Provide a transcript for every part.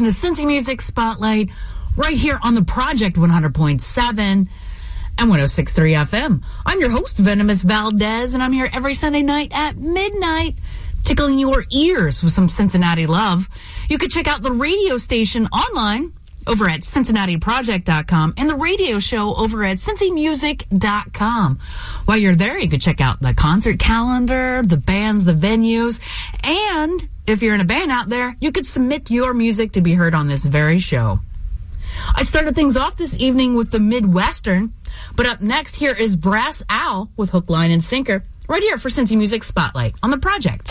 You're to Cincy Music Spotlight right here on the Project 100.7 and 106.3 FM. I'm your host, Venomous Valdez, and I'm here every Sunday night at midnight tickling your ears with some Cincinnati love. You can check out the radio station online over at CincinnatiProject.com and the radio show over at CincyMusic.com. While you're there, you can check out the concert calendar, the bands, the venues, and if you're in a band out there, you could submit your music to be heard on this very show. I started things off this evening with the Midwestern, but up next here is Brass Owl with Hook, Line, and Sinker, right here for Cincy Music Spotlight on the project.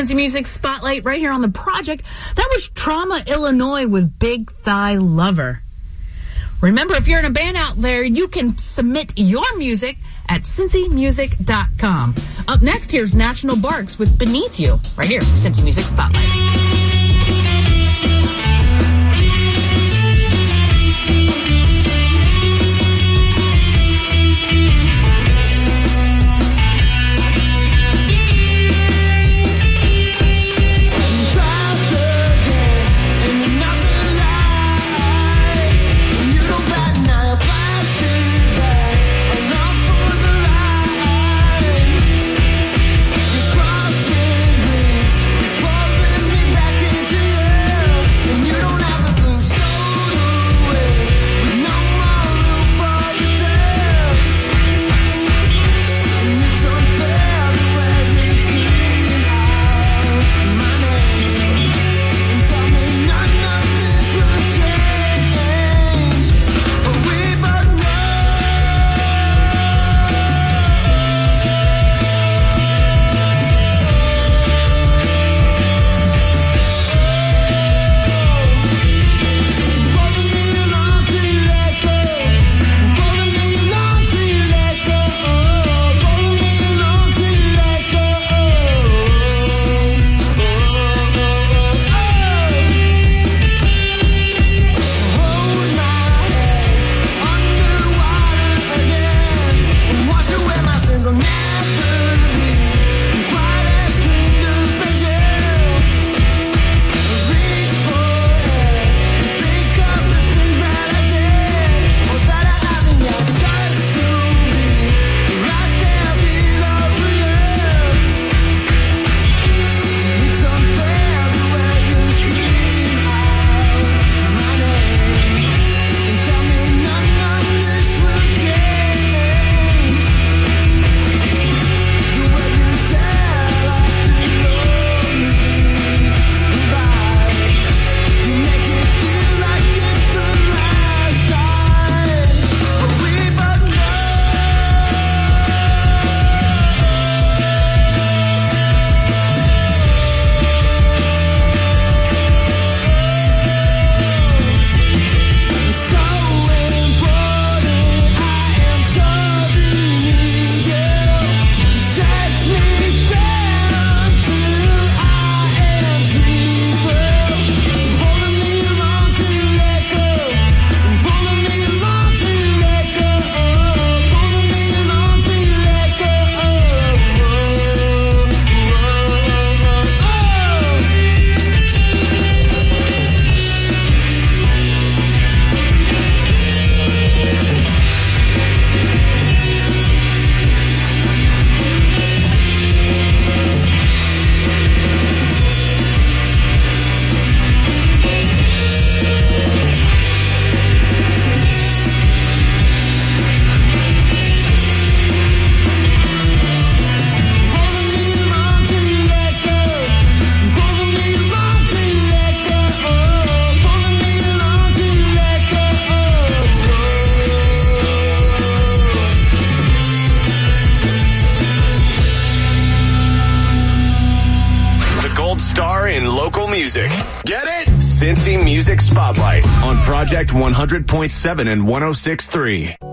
Cincy Music Spotlight right here on the project. That was Trauma, Illinois with Big Thigh Lover. Remember, if you're in a band out there, you can submit your music at cincymusic.com. Up next, here's National Barks with Beneath You, right here, Cincy Music Spotlight. 100.7 and 106.3.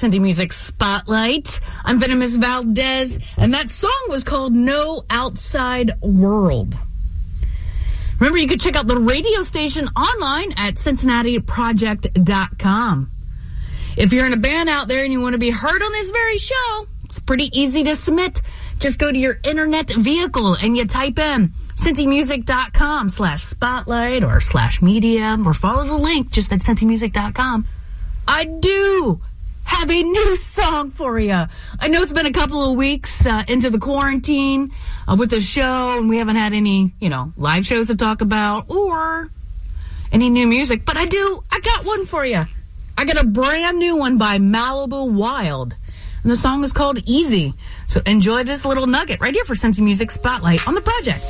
Cincy Music Spotlight. I'm Venomous Valdez, and that song was called No Outside World. Remember, you could check out the radio station online at CincinnatiProject.com. If you're in a band out there and you want to be heard on this very show, it's pretty easy to submit. Just go to your internet vehicle and you type in cincymusic.com slash spotlight or slash media or follow the link just at cincymusic.com. I do have a new song for you. I know it's been a couple of weeks uh, into the quarantine uh, with the show, and we haven't had any, you know, live shows to talk about or any new music, but I do. I got one for you. I got a brand new one by Malibu Wild, and the song is called Easy. So enjoy this little nugget right here for Cincy Music Spotlight on the project.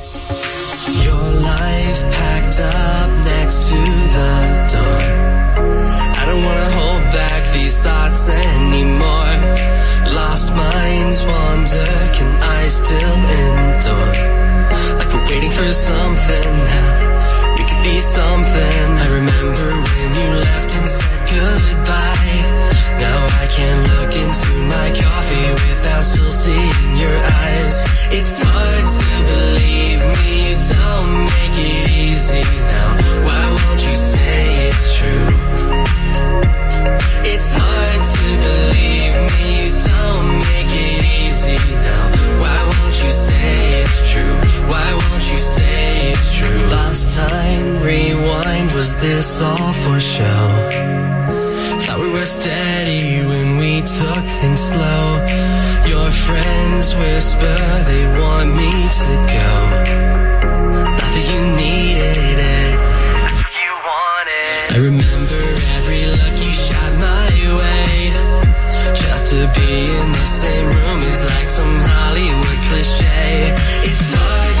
Your life packed up next to the door. These thoughts anymore. Lost minds wander, can I still endure? Like we're waiting for something now. We could be something. I remember when you left and said goodbye. Now I can't look into my coffee without still seeing your eyes. It's hard to believe me, you don't make it easy now. Why won't you say it's true? It's hard to believe me, you don't make it easy now. Why won't you say it's true? Why won't you say it's true? Last time, rewind, was this all for show? Thought we were steady when we took things slow. Your friends whisper they want me to go. Not that you needed it. Remember every look you shot my way. Just to be in the same room is like some Hollywood cliche. It's hard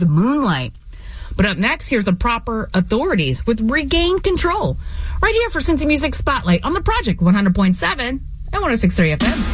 with Moonlight. But up next, here's the proper authorities with Regain Control. Right here for Cincy Music Spotlight on the Project 100.7 and 106.3 FM.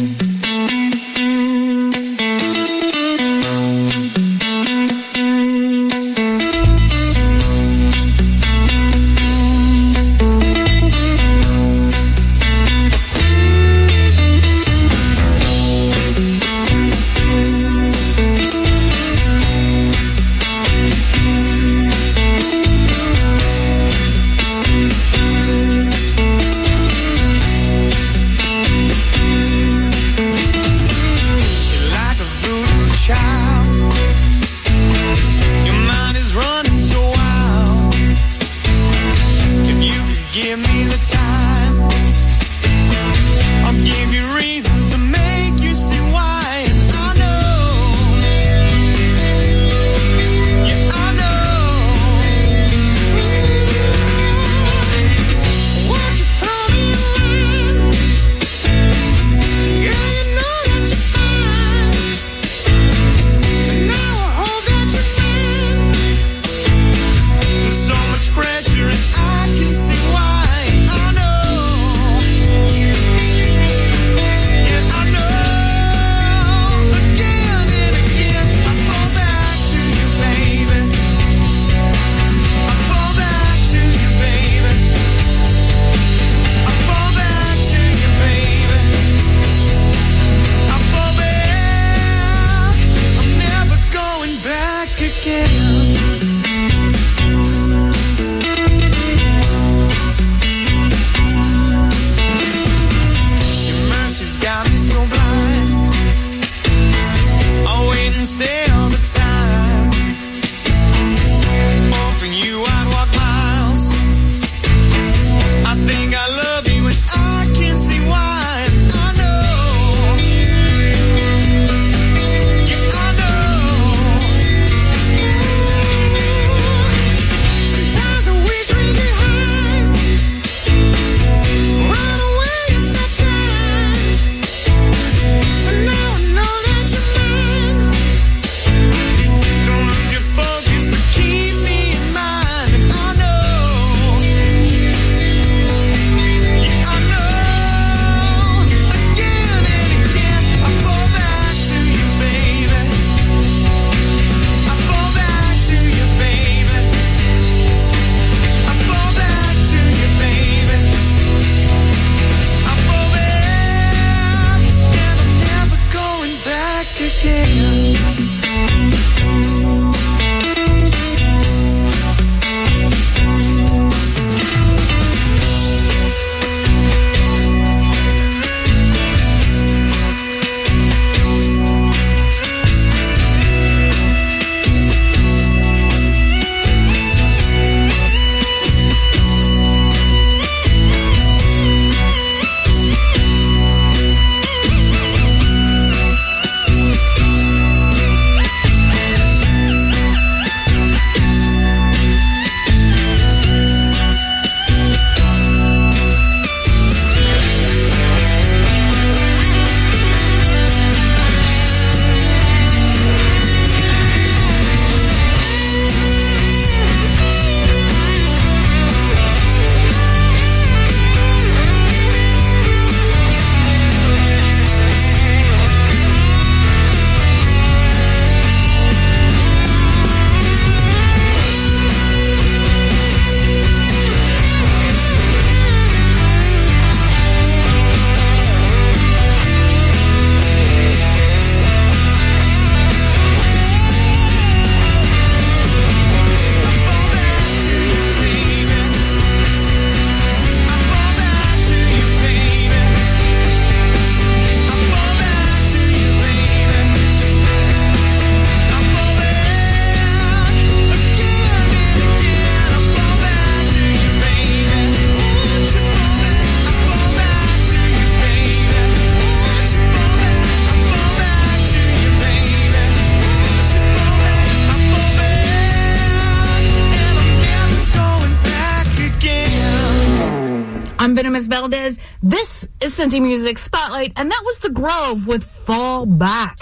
Chris Valdez. This is Cincy Music Spotlight, and that was The Grove with Fall Back.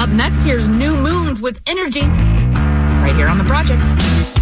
Up next, here's New Moons with Energy, right here on the project.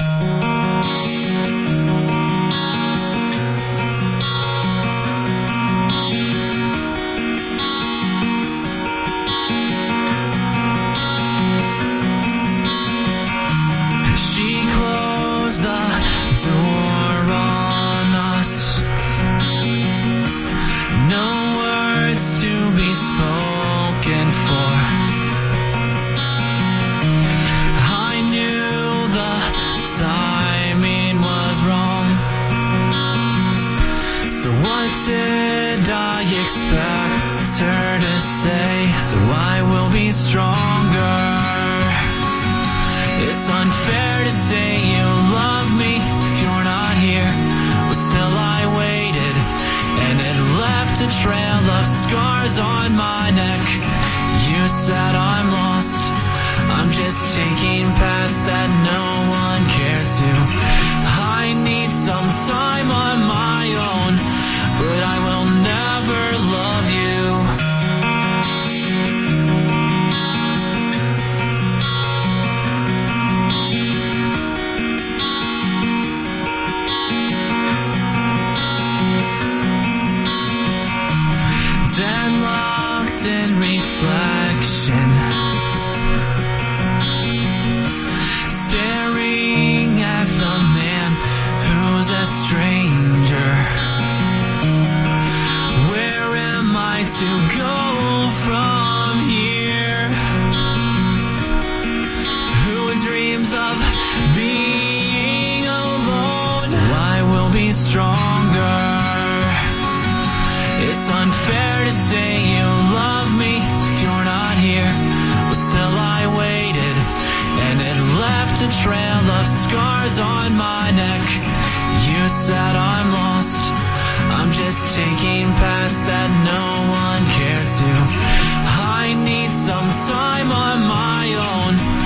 stronger. It's unfair to say you love me if you're not here. But still, I waited, and it left a trail of scars on my neck. You said I'm lost. I'm just taking paths that no one cared to. I need some time on my own.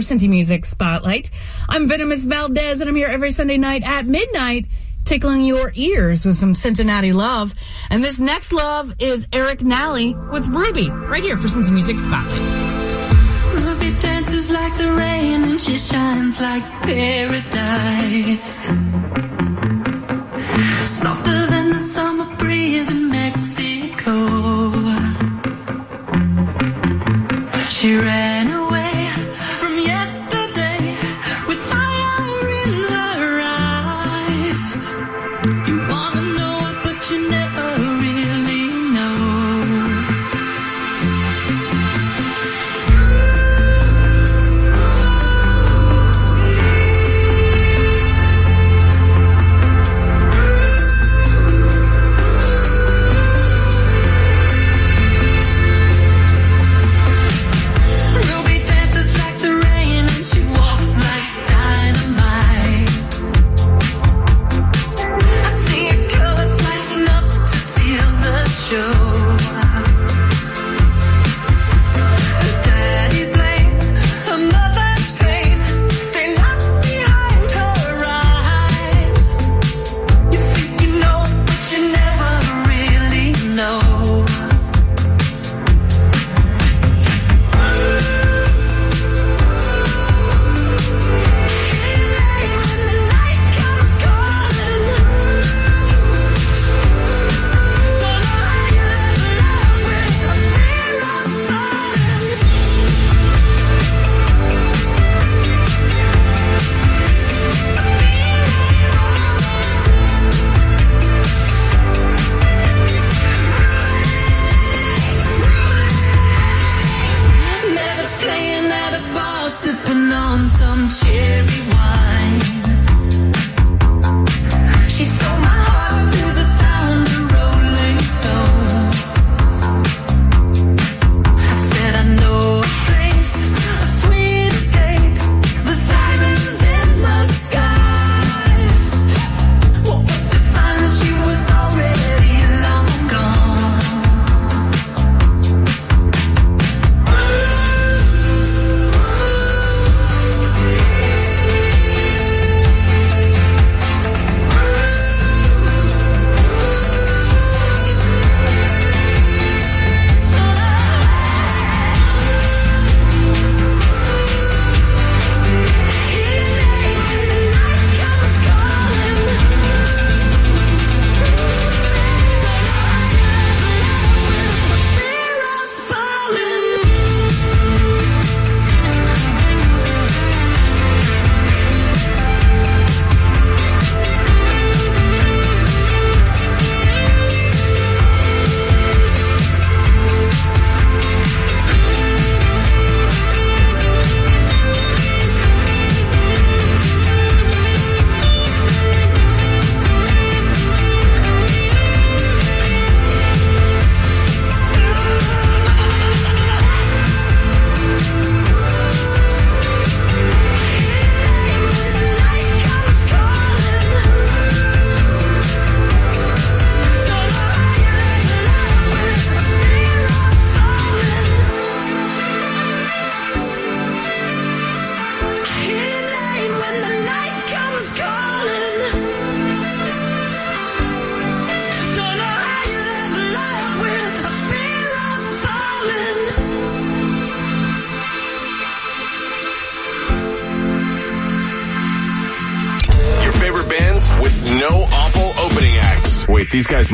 for Cincy Music Spotlight. I'm Venomous Valdez, and I'm here every Sunday night at midnight tickling your ears with some Cincinnati love. And this next love is Eric Nally with Ruby, right here for Cincy Music Spotlight. Ruby dances like the rain and she shines like paradise. Softer than the summer breeze in Mexico. She ran.